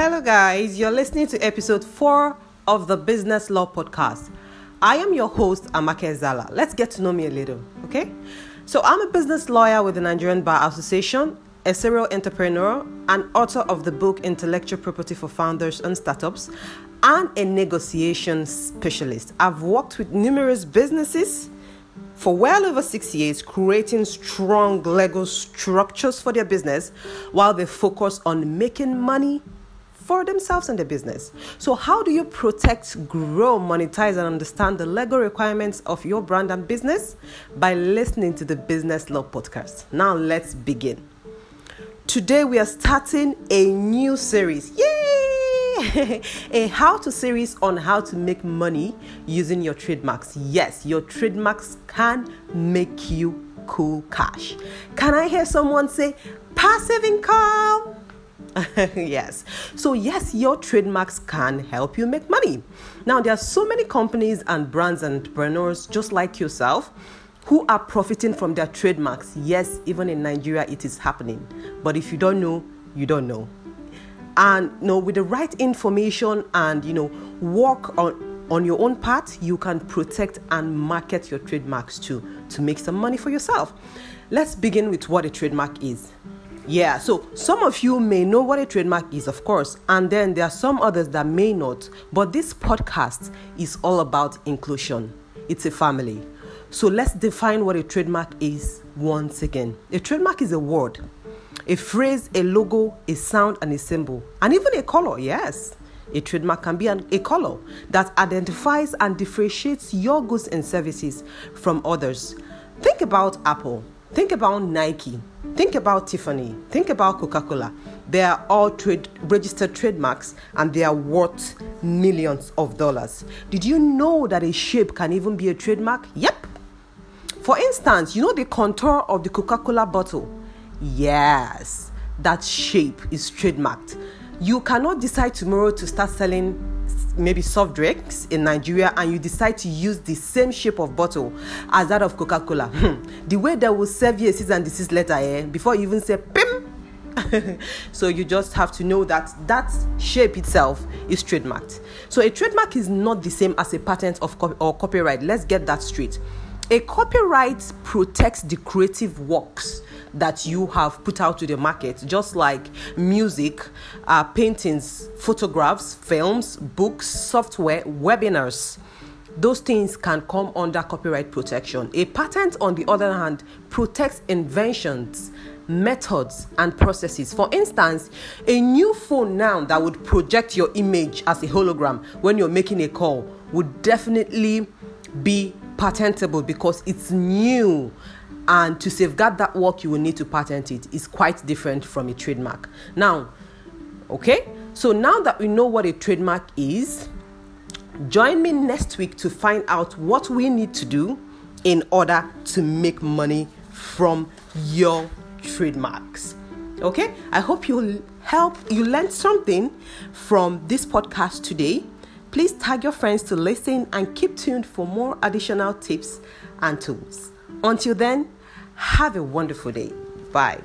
Hello, guys. You're listening to episode four of the Business Law Podcast. I am your host, Amake Zala. Let's get to know me a little, okay? So, I'm a business lawyer with the Nigerian Bar Association, a serial entrepreneur, and author of the book Intellectual Property for Founders and Startups, and a negotiation specialist. I've worked with numerous businesses for well over six years, creating strong legal structures for their business while they focus on making money for themselves and their business. So, how do you protect, grow, monetize, and understand the legal requirements of your brand and business? By listening to the Business Law Podcast. Now, let's begin. Today, we are starting a new series. Yay! a how to series on how to make money using your trademarks. Yes, your trademarks can make you cool cash. Can I hear someone say passive income? yes. So, yes, your trademarks can help you make money. Now, there are so many companies and brands and entrepreneurs just like yourself who are profiting from their trademarks. Yes, even in Nigeria, it is happening. But if you don't know, you don't know. And you know, with the right information and you know, work on on your own part, you can protect and market your trademarks too to make some money for yourself. Let's begin with what a trademark is. Yeah, so some of you may know what a trademark is, of course, and then there are some others that may not. But this podcast is all about inclusion, it's a family. So let's define what a trademark is once again. A trademark is a word, a phrase, a logo, a sound, and a symbol, and even a color, yes. A trademark can be an, a color that identifies and differentiates your goods and services from others. Think about Apple. Think about Nike. Think about Tiffany. Think about Coca Cola. They are all trade, registered trademarks and they are worth millions of dollars. Did you know that a shape can even be a trademark? Yep. For instance, you know the contour of the Coca Cola bottle? Yes, that shape is trademarked. You cannot decide tomorrow to start selling maybe soft drinks in Nigeria and you decide to use the same shape of bottle as that of Coca Cola, hmm, the way they will serve you a cease and desist letter eh, before you even say PIM. so you just have to know that that shape itself is trademarked. So a trademark is not the same as a patent of co- or copyright. Let's get that straight. A copyright protects the creative works that you have put out to the market, just like music, uh, paintings, photographs, films, books, software, webinars. Those things can come under copyright protection. A patent, on the other hand, protects inventions, methods, and processes. For instance, a new phone now that would project your image as a hologram when you're making a call would definitely be patentable because it's new. And to safeguard that work you will need to patent it. Is quite different from a trademark. Now okay? So now that we know what a trademark is join me next week to find out what we need to do in order to make money from your trademarks. Okay? I hope you'll help you learned something from this podcast today Please tag your friends to listen and keep tuned for more additional tips and tools. Until then, have a wonderful day. Bye.